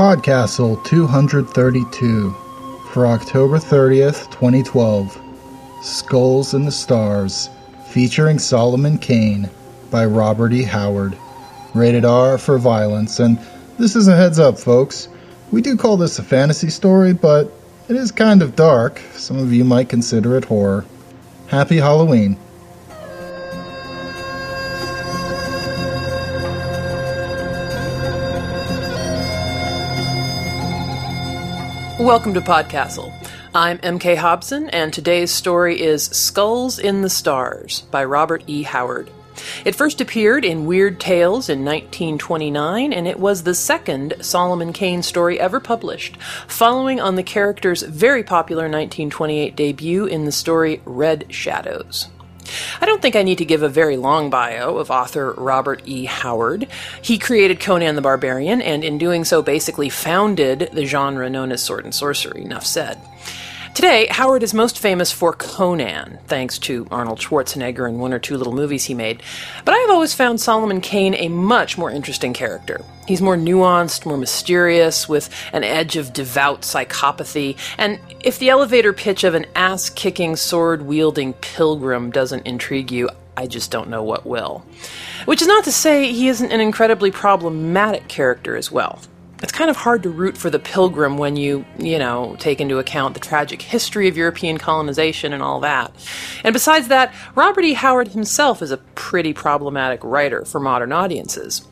Podcastle 232 for October 30th, 2012. Skulls in the Stars, featuring Solomon Kane by Robert E. Howard. Rated R for violence, and this is a heads up, folks. We do call this a fantasy story, but it is kind of dark. Some of you might consider it horror. Happy Halloween. Welcome to Podcastle. I'm MK Hobson, and today's story is Skulls in the Stars by Robert E. Howard. It first appeared in Weird Tales in 1929, and it was the second Solomon Kane story ever published, following on the character's very popular 1928 debut in the story Red Shadows. I don't think I need to give a very long bio of author Robert E. Howard. He created Conan the Barbarian, and in doing so, basically founded the genre known as sword and sorcery. Enough said. Today, Howard is most famous for Conan, thanks to Arnold Schwarzenegger and one or two little movies he made. But I have always found Solomon Kane a much more interesting character. He's more nuanced, more mysterious, with an edge of devout psychopathy, and if the elevator pitch of an ass kicking, sword wielding pilgrim doesn't intrigue you, I just don't know what will. Which is not to say he isn't an incredibly problematic character as well it's kind of hard to root for the pilgrim when you, you know, take into account the tragic history of European colonization and all that. And besides that, Robert E. Howard himself is a pretty problematic writer for modern audiences.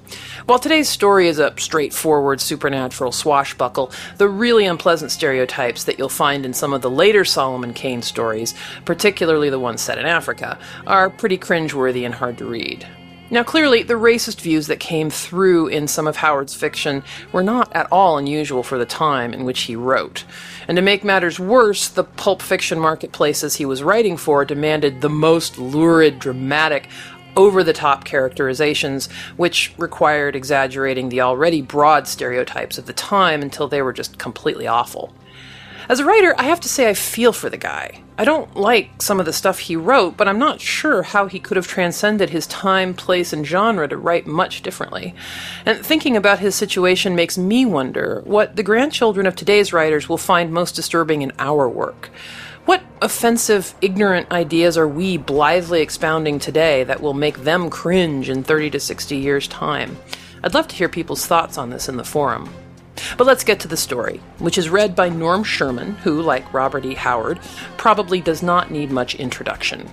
While today's story is a straightforward supernatural swashbuckle, the really unpleasant stereotypes that you'll find in some of the later Solomon Kane stories, particularly the ones set in Africa, are pretty cringeworthy and hard to read. Now, clearly, the racist views that came through in some of Howard's fiction were not at all unusual for the time in which he wrote. And to make matters worse, the pulp fiction marketplaces he was writing for demanded the most lurid, dramatic, over the top characterizations, which required exaggerating the already broad stereotypes of the time until they were just completely awful. As a writer, I have to say I feel for the guy. I don't like some of the stuff he wrote, but I'm not sure how he could have transcended his time, place, and genre to write much differently. And thinking about his situation makes me wonder what the grandchildren of today's writers will find most disturbing in our work. What offensive, ignorant ideas are we blithely expounding today that will make them cringe in 30 to 60 years' time? I'd love to hear people's thoughts on this in the forum. But let's get to the story, which is read by Norm Sherman, who, like Robert E. Howard, probably does not need much introduction.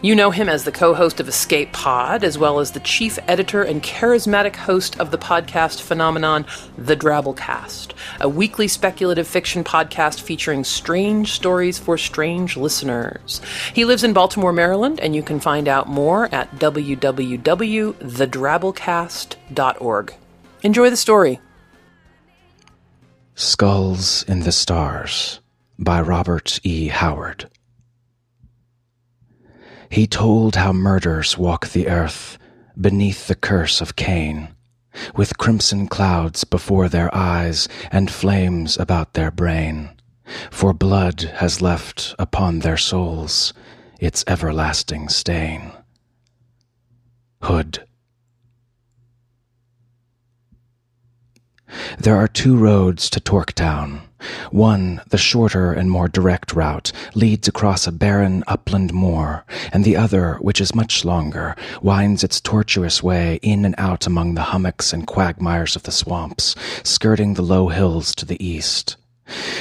You know him as the co host of Escape Pod, as well as the chief editor and charismatic host of the podcast phenomenon, The Drabblecast, a weekly speculative fiction podcast featuring strange stories for strange listeners. He lives in Baltimore, Maryland, and you can find out more at www.thedrabblecast.org. Enjoy the story. Skulls in the Stars by Robert E. Howard. He told how murders walk the earth beneath the curse of Cain, with crimson clouds before their eyes and flames about their brain, for blood has left upon their souls its everlasting stain. Hood. There are two roads to Torktown. One, the shorter and more direct route, leads across a barren upland moor, and the other, which is much longer, winds its tortuous way in and out among the hummocks and quagmires of the swamps, skirting the low hills to the east.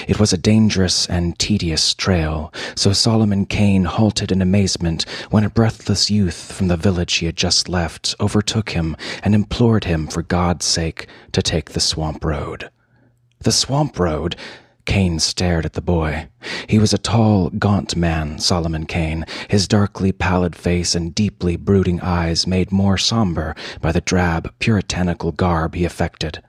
It was a dangerous and tedious trail, so Solomon Kane halted in amazement when a breathless youth from the village he had just left overtook him and implored him for God's sake to take the swamp road. The swamp road? Kane stared at the boy. He was a tall, gaunt man, Solomon Kane, his darkly pallid face and deeply brooding eyes made more somber by the drab, puritanical garb he affected.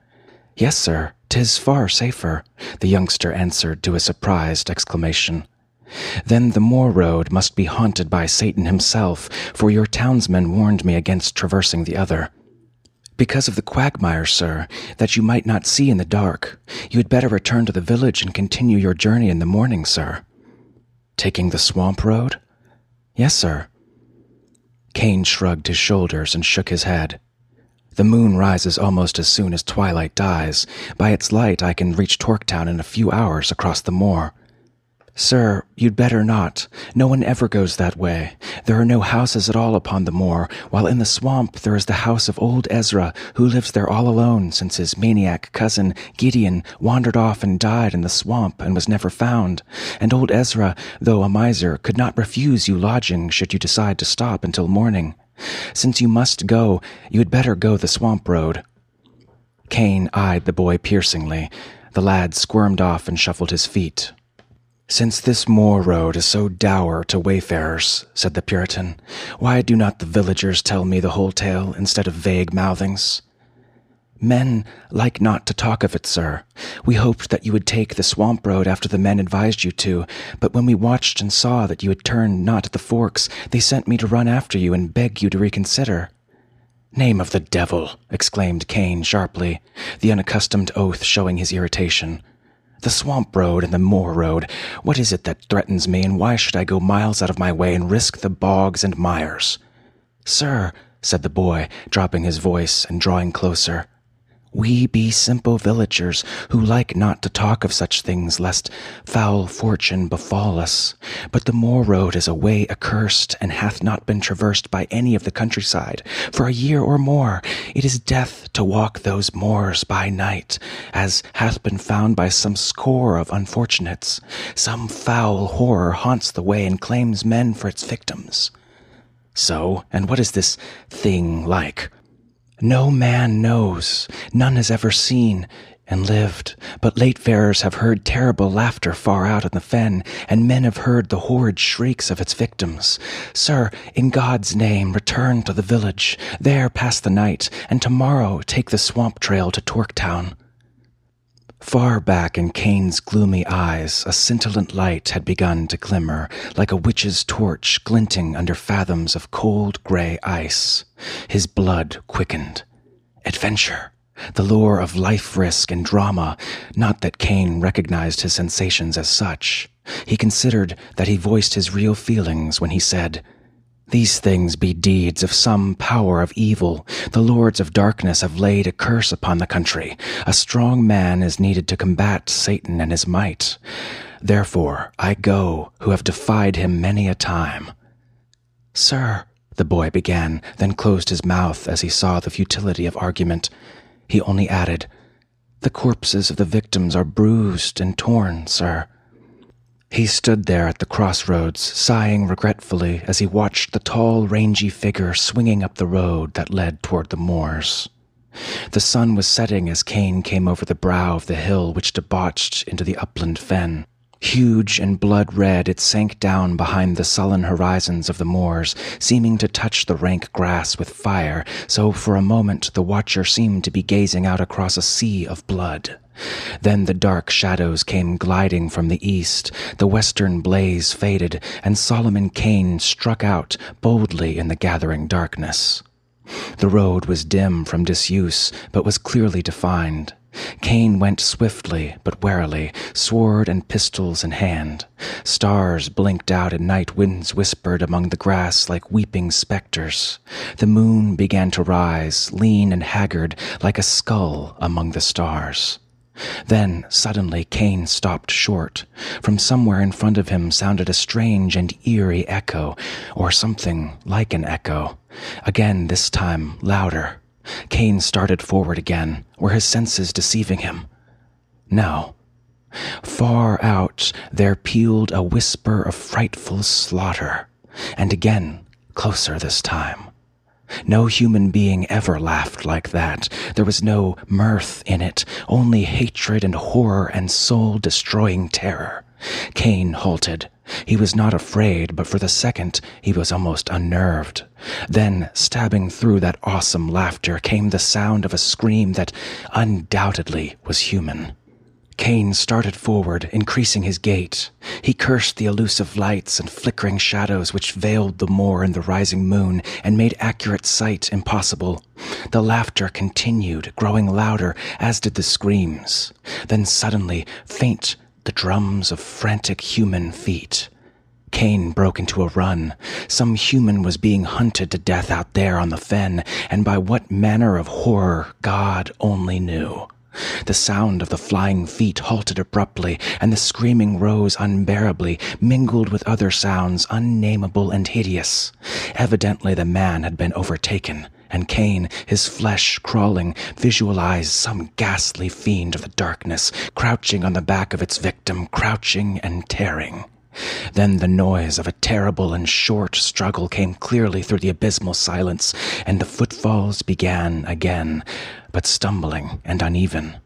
Yes, sir, 'Tis far safer, the youngster answered to a surprised exclamation. Then the moor road must be haunted by Satan himself, for your townsmen warned me against traversing the other. Because of the quagmire, sir, that you might not see in the dark. You had better return to the village and continue your journey in the morning, sir. Taking the swamp road? Yes, sir. Kane shrugged his shoulders and shook his head. The moon rises almost as soon as twilight dies. By its light, I can reach Torktown in a few hours across the moor. Sir, you'd better not. No one ever goes that way. There are no houses at all upon the moor, while in the swamp there is the house of old Ezra, who lives there all alone since his maniac cousin, Gideon, wandered off and died in the swamp and was never found. And old Ezra, though a miser, could not refuse you lodging should you decide to stop until morning. Since you must go, you had better go the swamp road. Kane eyed the boy piercingly. The lad squirmed off and shuffled his feet. Since this moor road is so dour to wayfarers, said the Puritan, why do not the villagers tell me the whole tale instead of vague mouthings? Men like not to talk of it, sir. We hoped that you would take the swamp road after the men advised you to, but when we watched and saw that you had turned not at the forks, they sent me to run after you and beg you to reconsider. Name of the devil! exclaimed Kane sharply, the unaccustomed oath showing his irritation. The swamp road and the moor road. What is it that threatens me, and why should I go miles out of my way and risk the bogs and mires? Sir, said the boy, dropping his voice and drawing closer, we be simple villagers who like not to talk of such things lest foul fortune befall us. But the moor road is a way accursed and hath not been traversed by any of the countryside for a year or more. It is death to walk those moors by night, as hath been found by some score of unfortunates. Some foul horror haunts the way and claims men for its victims. So, and what is this thing like? No man knows, none has ever seen and lived, but late farers have heard terrible laughter far out in the fen, and men have heard the horrid shrieks of its victims. Sir, in God's name, return to the village, there pass the night, and tomorrow take the swamp trail to Torktown. Far back in Kane's gloomy eyes, a scintillant light had begun to glimmer, like a witch's torch glinting under fathoms of cold gray ice. His blood quickened. Adventure! The lure of life risk and drama, not that Kane recognized his sensations as such. He considered that he voiced his real feelings when he said, these things be deeds of some power of evil. The lords of darkness have laid a curse upon the country. A strong man is needed to combat Satan and his might. Therefore, I go, who have defied him many a time. Sir, the boy began, then closed his mouth as he saw the futility of argument. He only added, The corpses of the victims are bruised and torn, sir. He stood there at the crossroads, sighing regretfully as he watched the tall, rangy figure swinging up the road that led toward the moors. The sun was setting as Kane came over the brow of the hill which debauched into the upland fen. Huge and blood red, it sank down behind the sullen horizons of the moors, seeming to touch the rank grass with fire, so for a moment the watcher seemed to be gazing out across a sea of blood. Then the dark shadows came gliding from the east, the western blaze faded, and Solomon Kane struck out boldly in the gathering darkness. The road was dim from disuse, but was clearly defined. Kane went swiftly but warily, sword and pistols in hand. Stars blinked out and night winds whispered among the grass like weeping spectres. The moon began to rise, lean and haggard, like a skull among the stars. Then, suddenly, Kane stopped short. From somewhere in front of him sounded a strange and eerie echo, or something like an echo. Again, this time, louder. Kane started forward again. Were his senses deceiving him? No. Far out, there pealed a whisper of frightful slaughter. And again, closer this time. No human being ever laughed like that. There was no mirth in it, only hatred and horror and soul destroying terror. Kane halted. He was not afraid, but for the second he was almost unnerved. Then, stabbing through that awesome laughter, came the sound of a scream that undoubtedly was human. Kane started forward, increasing his gait. He cursed the elusive lights and flickering shadows which veiled the moor in the rising moon and made accurate sight impossible. The laughter continued, growing louder, as did the screams. Then suddenly, faint, the drums of frantic human feet. Kane broke into a run. Some human was being hunted to death out there on the fen, and by what manner of horror God only knew. The sound of the flying feet halted abruptly, and the screaming rose unbearably, mingled with other sounds unnameable and hideous. Evidently the man had been overtaken, and Kane, his flesh crawling, visualized some ghastly fiend of the darkness, crouching on the back of its victim, crouching and tearing. Then the noise of a terrible and short struggle came clearly through the abysmal silence, and the footfalls began again, but stumbling and uneven.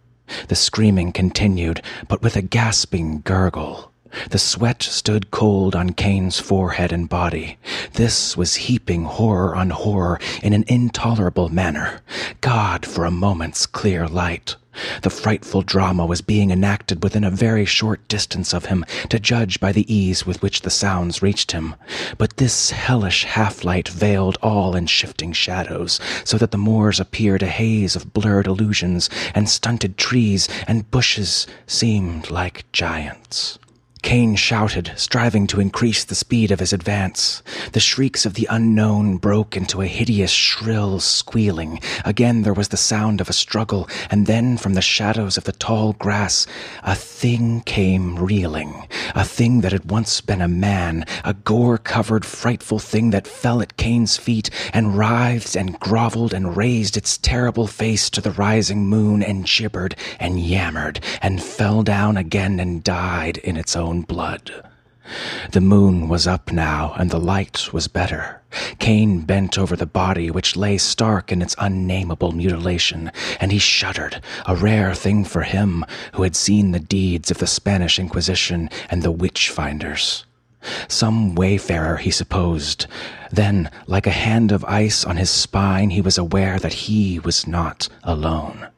The screaming continued, but with a gasping gurgle. The sweat stood cold on Kane's forehead and body. This was heaping horror on horror in an intolerable manner. God for a moment's clear light. The frightful drama was being enacted within a very short distance of him, to judge by the ease with which the sounds reached him. But this hellish half light veiled all in shifting shadows, so that the moors appeared a haze of blurred illusions, and stunted trees and bushes seemed like giants. Kane shouted, striving to increase the speed of his advance. The shrieks of the unknown broke into a hideous, shrill squealing. Again there was the sound of a struggle, and then from the shadows of the tall grass, a thing came reeling. A thing that had once been a man, a gore-covered, frightful thing that fell at Kane's feet and writhed and groveled and raised its terrible face to the rising moon and gibbered and yammered and fell down again and died in its own blood. The moon was up now, and the light was better. Kane bent over the body, which lay stark in its unnameable mutilation, and he shuddered, a rare thing for him who had seen the deeds of the Spanish Inquisition and the witch finders. Some wayfarer, he supposed. Then, like a hand of ice on his spine, he was aware that he was not alone.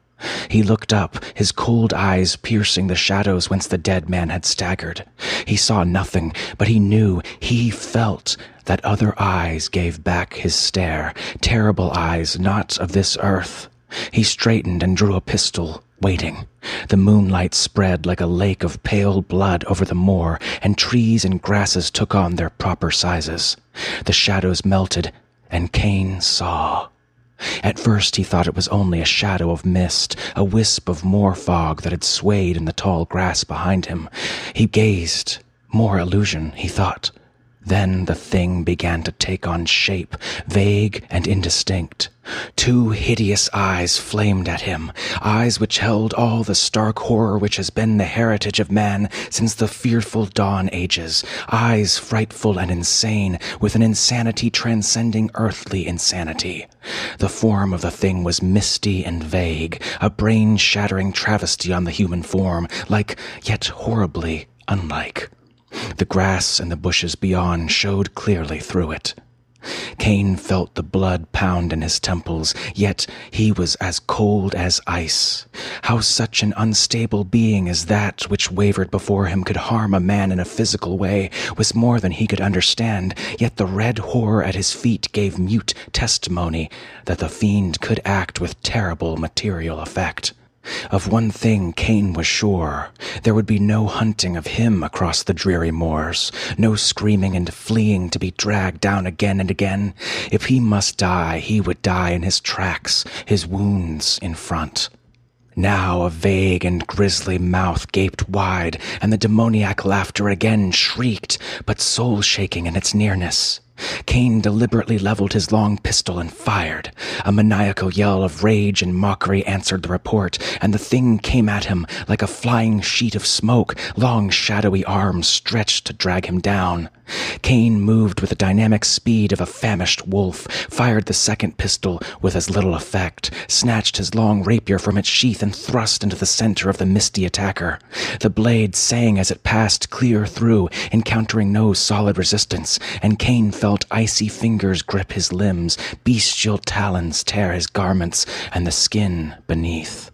He looked up, his cold eyes piercing the shadows whence the dead man had staggered. He saw nothing, but he knew, he felt, that other eyes gave back his stare, terrible eyes not of this earth. He straightened and drew a pistol, waiting. The moonlight spread like a lake of pale blood over the moor, and trees and grasses took on their proper sizes. The shadows melted, and Kane saw. At first he thought it was only a shadow of mist, a wisp of moor fog that had swayed in the tall grass behind him. He gazed. More illusion, he thought. Then the thing began to take on shape, vague and indistinct. Two hideous eyes flamed at him, eyes which held all the stark horror which has been the heritage of man since the fearful dawn ages, eyes frightful and insane, with an insanity transcending earthly insanity. The form of the thing was misty and vague, a brain-shattering travesty on the human form, like, yet horribly unlike. The grass and the bushes beyond showed clearly through it. Kane felt the blood pound in his temples, yet he was as cold as ice. How such an unstable being as that which wavered before him could harm a man in a physical way was more than he could understand, yet the red horror at his feet gave mute testimony that the fiend could act with terrible material effect. Of one thing Kane was sure. There would be no hunting of him across the dreary moors, no screaming and fleeing to be dragged down again and again. If he must die, he would die in his tracks, his wounds in front. Now a vague and grisly mouth gaped wide, and the demoniac laughter again shrieked, but soul shaking in its nearness. Kane deliberately leveled his long pistol and fired. A maniacal yell of rage and mockery answered the report, and the thing came at him like a flying sheet of smoke, long shadowy arms stretched to drag him down. Kane moved with the dynamic speed of a famished wolf, fired the second pistol with as little effect, snatched his long rapier from its sheath and thrust into the center of the misty attacker. The blade sang as it passed clear through, encountering no solid resistance, and Kane felt icy fingers grip his limbs, bestial talons tear his garments and the skin beneath.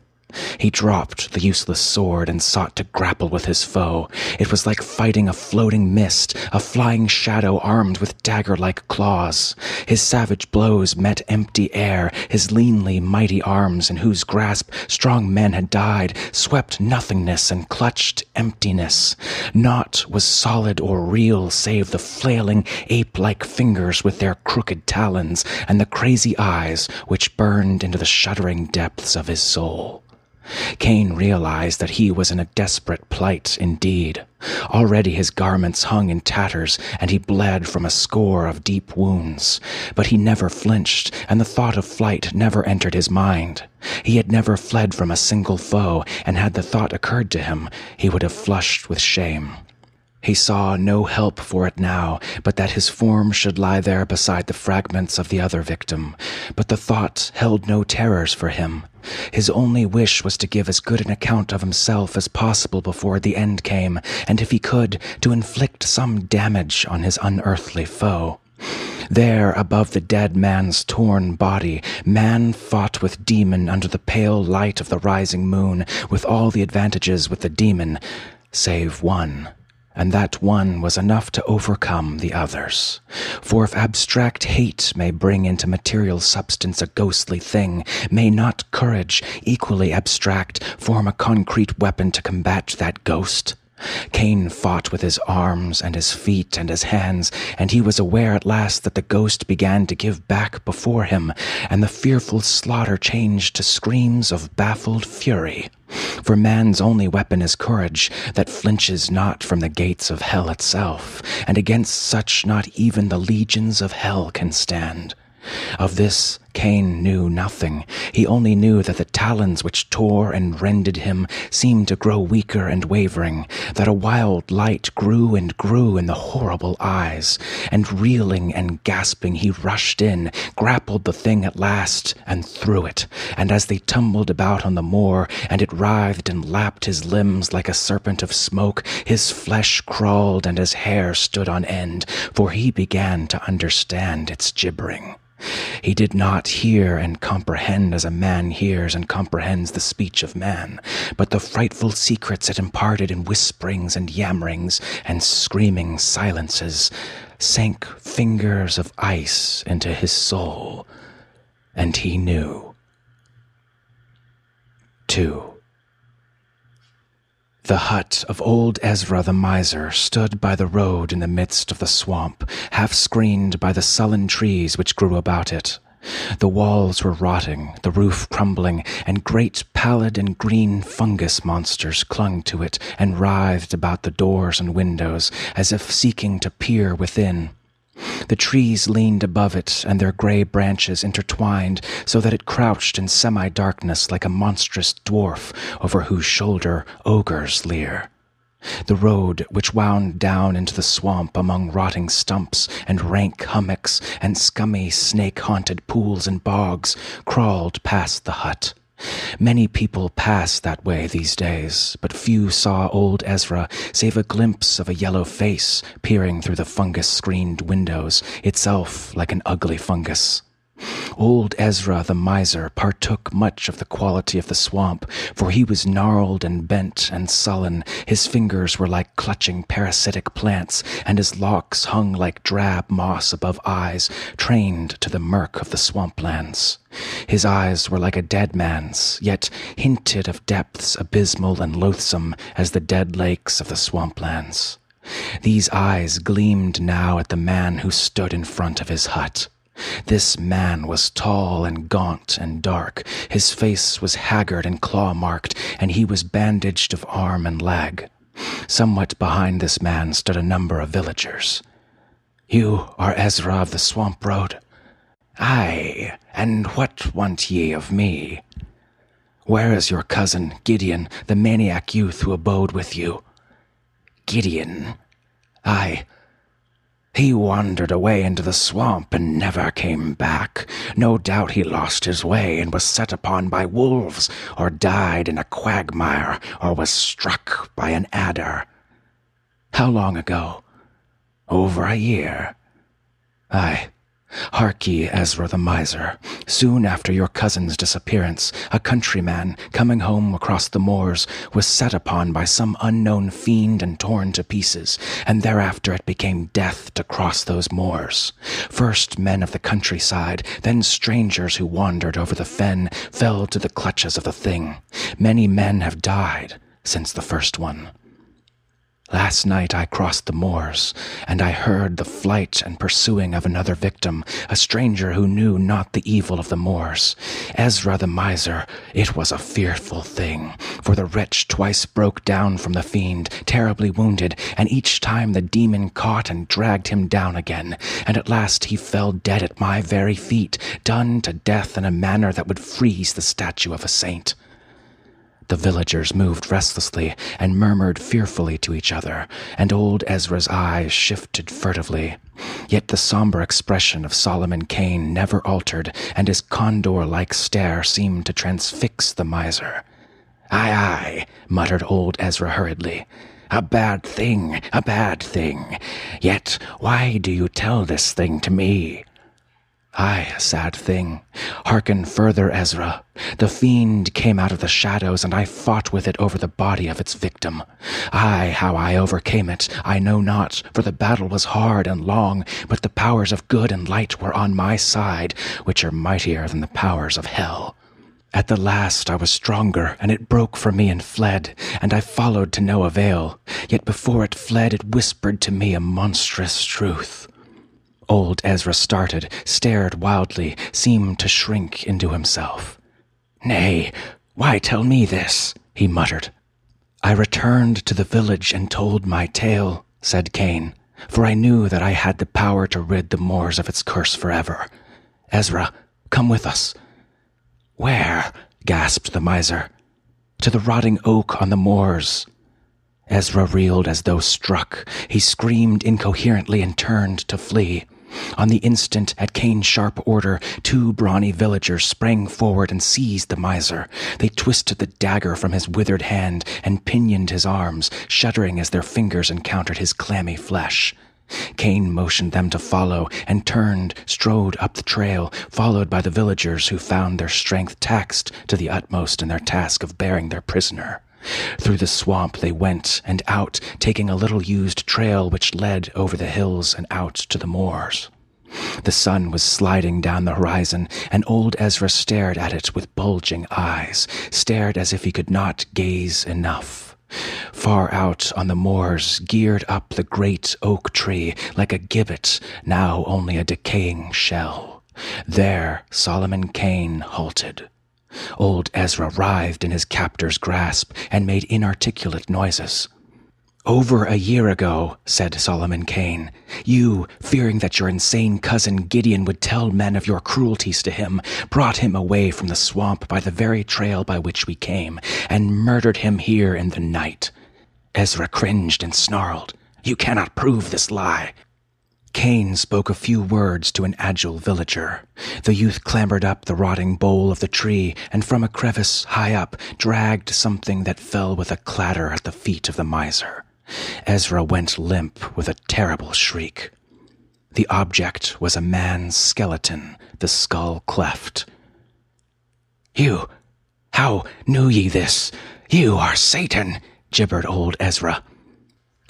He dropped the useless sword and sought to grapple with his foe. It was like fighting a floating mist, a flying shadow armed with dagger like claws. His savage blows met empty air, his leanly mighty arms, in whose grasp strong men had died, swept nothingness and clutched emptiness. Naught was solid or real save the flailing ape like fingers with their crooked talons and the crazy eyes which burned into the shuddering depths of his soul. Kane realized that he was in a desperate plight indeed. Already his garments hung in tatters, and he bled from a score of deep wounds. But he never flinched, and the thought of flight never entered his mind. He had never fled from a single foe, and had the thought occurred to him, he would have flushed with shame. He saw no help for it now, but that his form should lie there beside the fragments of the other victim. But the thought held no terrors for him. His only wish was to give as good an account of himself as possible before the end came, and if he could, to inflict some damage on his unearthly foe. There, above the dead man's torn body, man fought with demon under the pale light of the rising moon, with all the advantages with the demon, save one and that one was enough to overcome the others. For if abstract hate may bring into material substance a ghostly thing, may not courage, equally abstract, form a concrete weapon to combat that ghost? Kane fought with his arms and his feet and his hands, and he was aware at last that the ghost began to give back before him, and the fearful slaughter changed to screams of baffled fury. For man's only weapon is courage that flinches not from the gates of hell itself, and against such not even the legions of hell can stand. Of this Kane knew nothing. He only knew that the talons which tore and rended him seemed to grow weaker and wavering, that a wild light grew and grew in the horrible eyes, and reeling and gasping he rushed in, grappled the thing at last, and threw it. And as they tumbled about on the moor, and it writhed and lapped his limbs like a serpent of smoke, his flesh crawled and his hair stood on end, for he began to understand its gibbering. He did not hear and comprehend as a man hears and comprehends the speech of man, but the frightful secrets it imparted in whisperings and yammerings and screaming silences sank fingers of ice into his soul, and he knew. 2. The hut of old Ezra the miser stood by the road in the midst of the swamp, half screened by the sullen trees which grew about it. The walls were rotting, the roof crumbling, and great pallid and green fungus monsters clung to it and writhed about the doors and windows as if seeking to peer within. The trees leaned above it, and their gray branches intertwined so that it crouched in semi darkness like a monstrous dwarf over whose shoulder ogres leer. The road, which wound down into the swamp among rotting stumps and rank hummocks and scummy snake haunted pools and bogs, crawled past the hut. Many people pass that way these days, but few saw old Ezra save a glimpse of a yellow face peering through the fungus screened windows, itself like an ugly fungus. Old Ezra the miser partook much of the quality of the swamp, for he was gnarled and bent and sullen. His fingers were like clutching parasitic plants, and his locks hung like drab moss above eyes trained to the murk of the swamplands. His eyes were like a dead man's, yet hinted of depths abysmal and loathsome as the dead lakes of the swamplands. These eyes gleamed now at the man who stood in front of his hut. This man was tall and gaunt and dark. His face was haggard and claw marked, and he was bandaged of arm and leg. Somewhat behind this man stood a number of villagers. You are Ezra of the Swamp Road? Aye, and what want ye of me? Where is your cousin, Gideon, the maniac youth who abode with you? Gideon? Aye, he wandered away into the swamp and never came back. No doubt he lost his way and was set upon by wolves, or died in a quagmire, or was struck by an adder. How long ago? Over a year. Aye, Hark ye, Ezra the miser. Soon after your cousin's disappearance, a countryman, coming home across the moors, was set upon by some unknown fiend and torn to pieces, and thereafter it became death to cross those moors. First men of the countryside, then strangers who wandered over the fen, fell to the clutches of the thing. Many men have died since the first one. Last night I crossed the moors, and I heard the flight and pursuing of another victim, a stranger who knew not the evil of the moors. Ezra the miser, it was a fearful thing, for the wretch twice broke down from the fiend, terribly wounded, and each time the demon caught and dragged him down again, and at last he fell dead at my very feet, done to death in a manner that would freeze the statue of a saint. The villagers moved restlessly and murmured fearfully to each other, and old Ezra's eyes shifted furtively. Yet the somber expression of Solomon Kane never altered, and his condor like stare seemed to transfix the miser. Aye, aye, muttered old Ezra hurriedly. A bad thing, a bad thing. Yet why do you tell this thing to me? Ay, a sad thing. Hearken further, Ezra. The fiend came out of the shadows, and I fought with it over the body of its victim. Ay, how I overcame it, I know not, for the battle was hard and long, but the powers of good and light were on my side, which are mightier than the powers of hell. At the last I was stronger, and it broke from me and fled, and I followed to no avail. Yet before it fled, it whispered to me a monstrous truth. Old Ezra started, stared wildly, seemed to shrink into himself. Nay, why tell me this? he muttered. I returned to the village and told my tale, said Kane, for I knew that I had the power to rid the moors of its curse forever. Ezra, come with us. Where? gasped the miser. To the rotting oak on the moors. Ezra reeled as though struck. He screamed incoherently and turned to flee. On the instant, at Kane's sharp order, two brawny villagers sprang forward and seized the miser. They twisted the dagger from his withered hand and pinioned his arms, shuddering as their fingers encountered his clammy flesh. Kane motioned them to follow and turned, strode up the trail, followed by the villagers who found their strength taxed to the utmost in their task of bearing their prisoner. Through the swamp they went and out, taking a little used trail which led over the hills and out to the moors. The sun was sliding down the horizon, and old Ezra stared at it with bulging eyes, stared as if he could not gaze enough. Far out on the moors, geared up the great oak tree like a gibbet, now only a decaying shell. There Solomon Kane halted. Old Ezra writhed in his captor's grasp and made inarticulate noises. Over a year ago, said Solomon Kane, you, fearing that your insane cousin Gideon would tell men of your cruelties to him, brought him away from the swamp by the very trail by which we came, and murdered him here in the night. Ezra cringed and snarled. You cannot prove this lie. Kane spoke a few words to an agile villager. The youth clambered up the rotting bole of the tree and from a crevice high up dragged something that fell with a clatter at the feet of the miser. Ezra went limp with a terrible shriek. The object was a man's skeleton, the skull cleft. You, how knew ye this? You are Satan, gibbered old Ezra.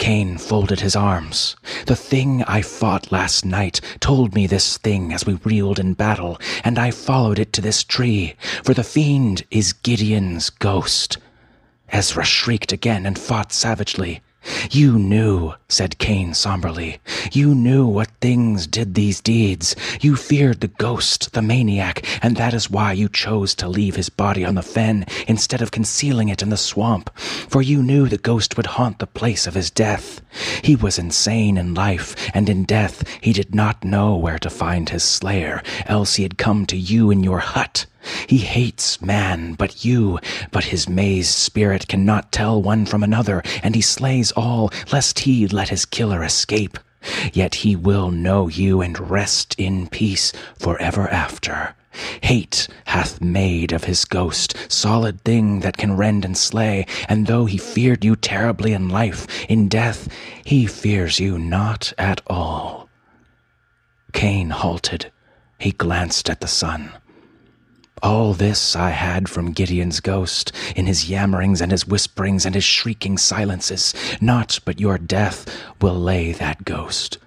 Kane folded his arms. The thing I fought last night told me this thing as we reeled in battle, and I followed it to this tree, for the fiend is Gideon's ghost. Ezra shrieked again and fought savagely. You knew, said Kane somberly. You knew what things did these deeds. You feared the ghost, the maniac, and that is why you chose to leave his body on the fen instead of concealing it in the swamp. For you knew the ghost would haunt the place of his death. He was insane in life, and in death he did not know where to find his slayer, else he had come to you in your hut. He hates man, but you, but his mazed spirit cannot tell one from another, and he slays all, lest he let his killer escape. Yet he will know you and rest in peace forever after. Hate hath made of his ghost solid thing that can rend and slay, and though he feared you terribly in life, in death he fears you not at all. Kane halted He glanced at the sun. All this I had from Gideon's ghost, in his yammerings and his whisperings and his shrieking silences. Not but your death will lay that ghost.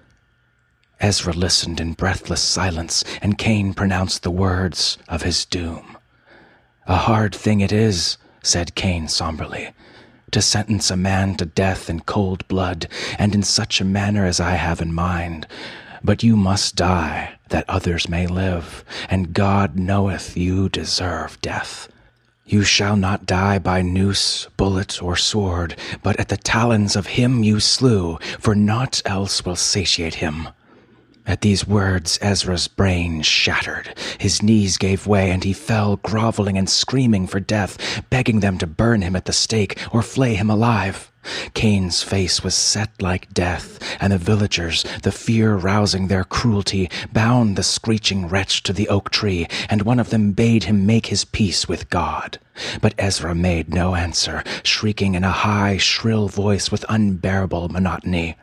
Ezra listened in breathless silence, and Kane pronounced the words of his doom. A hard thing it is, said Kane somberly, to sentence a man to death in cold blood, and in such a manner as I have in mind. But you must die, that others may live, and God knoweth you deserve death. You shall not die by noose, bullet, or sword, but at the talons of him you slew, for naught else will satiate him. At these words, Ezra's brain shattered. His knees gave way, and he fell groveling and screaming for death, begging them to burn him at the stake or flay him alive. Kane's face was set like death, and the villagers, the fear rousing their cruelty, bound the screeching wretch to the oak tree, and one of them bade him make his peace with God. But Ezra made no answer, shrieking in a high, shrill voice with unbearable monotony.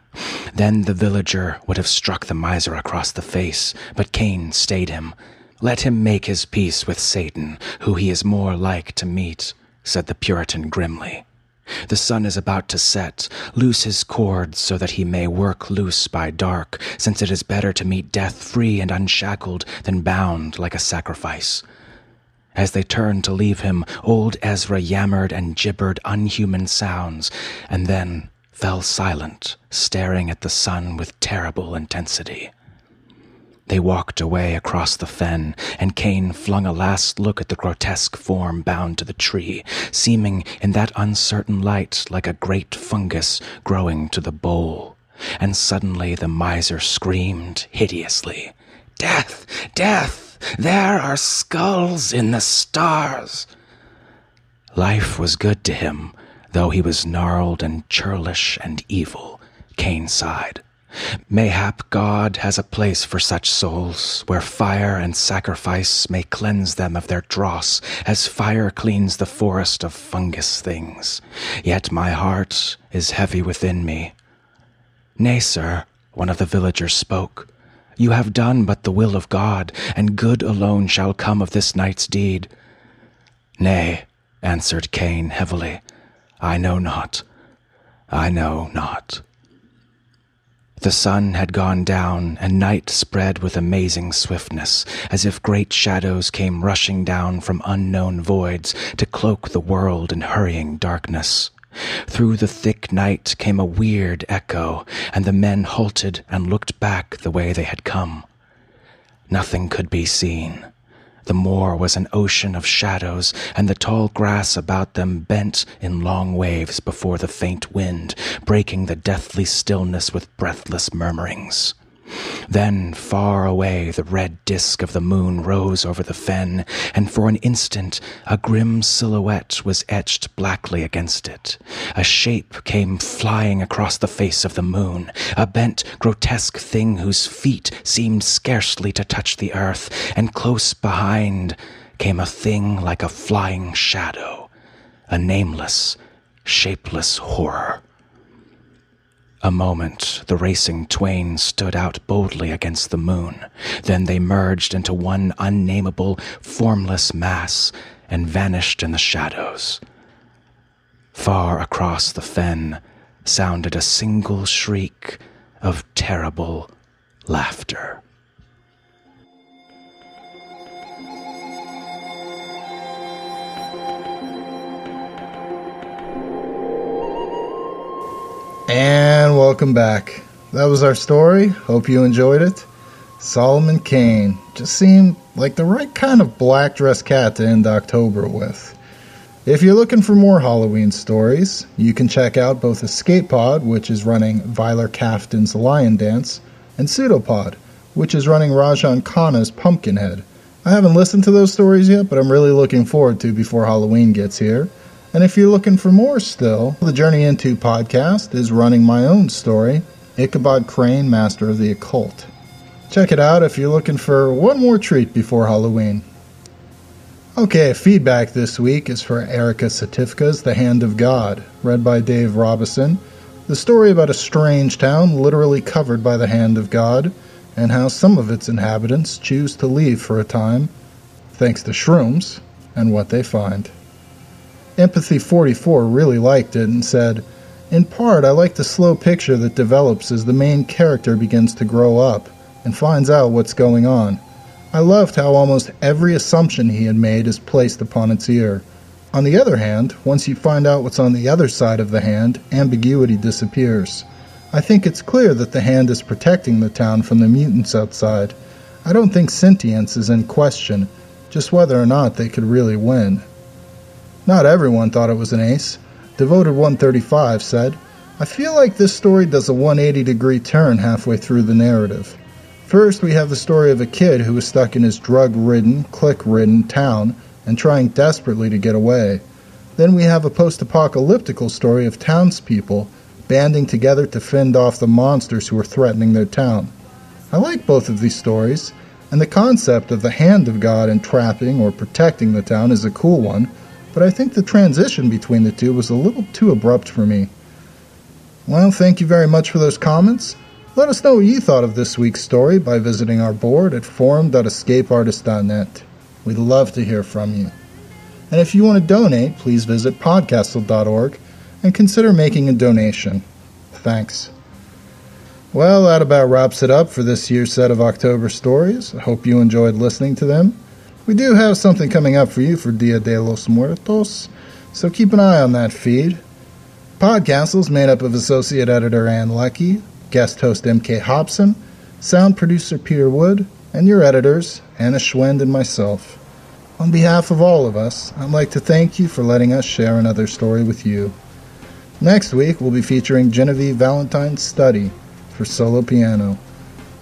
Then the villager would have struck the miser across the face, but Kane stayed him. Let him make his peace with Satan, who he is more like to meet, said the Puritan grimly. The sun is about to set. Loose his cords so that he may work loose by dark, since it is better to meet death free and unshackled than bound like a sacrifice. As they turned to leave him, old Ezra yammered and gibbered unhuman sounds, and then fell silent, staring at the sun with terrible intensity. They walked away across the fen, and Kane flung a last look at the grotesque form bound to the tree, seeming in that uncertain light like a great fungus growing to the bole. And suddenly the miser screamed hideously, Death! Death! There are skulls in the stars! Life was good to him, though he was gnarled and churlish and evil, Kane sighed. Mayhap God has a place for such souls, where fire and sacrifice may cleanse them of their dross, as fire cleans the forest of fungus things. Yet my heart is heavy within me. Nay, sir, one of the villagers spoke. You have done but the will of God, and good alone shall come of this night's deed. Nay, answered Kane heavily, I know not. I know not. The sun had gone down, and night spread with amazing swiftness, as if great shadows came rushing down from unknown voids to cloak the world in hurrying darkness. Through the thick night came a weird echo, and the men halted and looked back the way they had come. Nothing could be seen. The moor was an ocean of shadows, and the tall grass about them bent in long waves before the faint wind, breaking the deathly stillness with breathless murmurings. Then, far away, the red disk of the moon rose over the fen, and for an instant a grim silhouette was etched blackly against it. A shape came flying across the face of the moon, a bent, grotesque thing whose feet seemed scarcely to touch the earth, and close behind came a thing like a flying shadow, a nameless, shapeless horror. A moment, the racing twain stood out boldly against the moon. Then they merged into one unnameable, formless mass and vanished in the shadows. Far across the fen sounded a single shriek of terrible laughter. And welcome back. That was our story. Hope you enjoyed it. Solomon Kane just seemed like the right kind of black dress cat to end October with. If you're looking for more Halloween stories, you can check out both Escape Pod, which is running Vylar Kaftan's Lion Dance, and Pseudopod, which is running Rajan Khanna's Pumpkinhead. I haven't listened to those stories yet, but I'm really looking forward to before Halloween gets here. And if you're looking for more still, the Journey Into podcast is running my own story, Ichabod Crane, Master of the Occult. Check it out if you're looking for one more treat before Halloween. Okay, feedback this week is for Erica Satifka's The Hand of God, read by Dave Robison. The story about a strange town literally covered by the hand of God. and how some of its inhabitants choose to leave for a time, thanks to shrooms and what they find. Empathy 44 really liked it and said, In part, I like the slow picture that develops as the main character begins to grow up and finds out what's going on. I loved how almost every assumption he had made is placed upon its ear. On the other hand, once you find out what's on the other side of the hand, ambiguity disappears. I think it's clear that the hand is protecting the town from the mutants outside. I don't think sentience is in question, just whether or not they could really win. Not everyone thought it was an ace. Devoted 135 said, I feel like this story does a 180 degree turn halfway through the narrative. First, we have the story of a kid who is stuck in his drug ridden, click ridden town and trying desperately to get away. Then we have a post apocalyptical story of townspeople banding together to fend off the monsters who are threatening their town. I like both of these stories, and the concept of the hand of God entrapping or protecting the town is a cool one, but I think the transition between the two was a little too abrupt for me. Well, thank you very much for those comments. Let us know what you thought of this week's story by visiting our board at forum.escapeartist.net. We'd love to hear from you. And if you want to donate, please visit podcastle.org and consider making a donation. Thanks. Well, that about wraps it up for this year's set of October stories. I hope you enjoyed listening to them. We do have something coming up for you for Dia de los Muertos, so keep an eye on that feed. Podcastle is made up of associate editor Ann Leckie, guest host MK Hobson, sound producer Peter Wood, and your editors, Anna Schwind and myself. On behalf of all of us, I'd like to thank you for letting us share another story with you. Next week, we'll be featuring Genevieve Valentine's study for solo piano.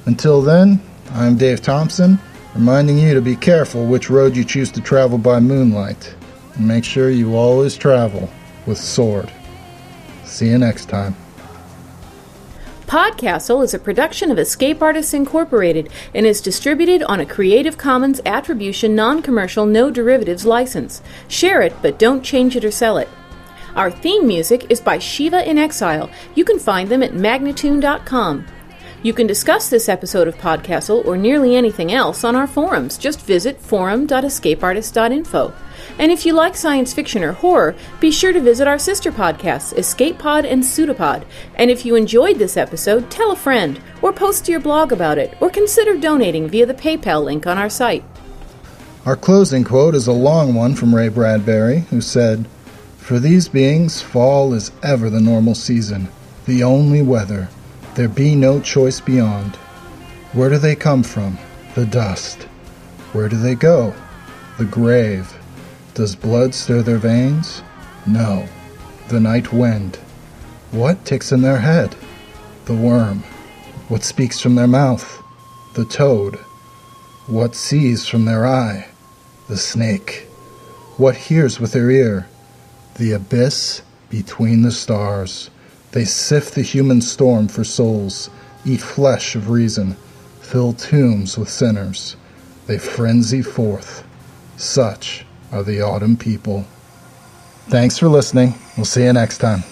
Until then, I'm Dave Thompson, reminding you to be careful which road you choose to travel by moonlight, and make sure you always travel with sword. See you next time. Podcastle is a production of Escape Artists Incorporated and is distributed on a Creative Commons Attribution Non Commercial No Derivatives license. Share it, but don't change it or sell it. Our theme music is by Shiva in Exile. You can find them at magnatune.com. You can discuss this episode of Podcastle or nearly anything else on our forums. Just visit forum.escapeartist.info. And if you like science fiction or horror, be sure to visit our sister podcasts, Escape Pod and Pseudopod. And if you enjoyed this episode, tell a friend, or post to your blog about it, or consider donating via the PayPal link on our site. Our closing quote is a long one from Ray Bradbury, who said, For these beings, fall is ever the normal season, the only weather. There be no choice beyond. Where do they come from? The dust. Where do they go? The grave. Does blood stir their veins? No. The night wind. What ticks in their head? The worm. What speaks from their mouth? The toad. What sees from their eye? The snake. What hears with their ear? The abyss between the stars. They sift the human storm for souls, eat flesh of reason, fill tombs with sinners. They frenzy forth. Such are the autumn people. Thanks for listening. We'll see you next time.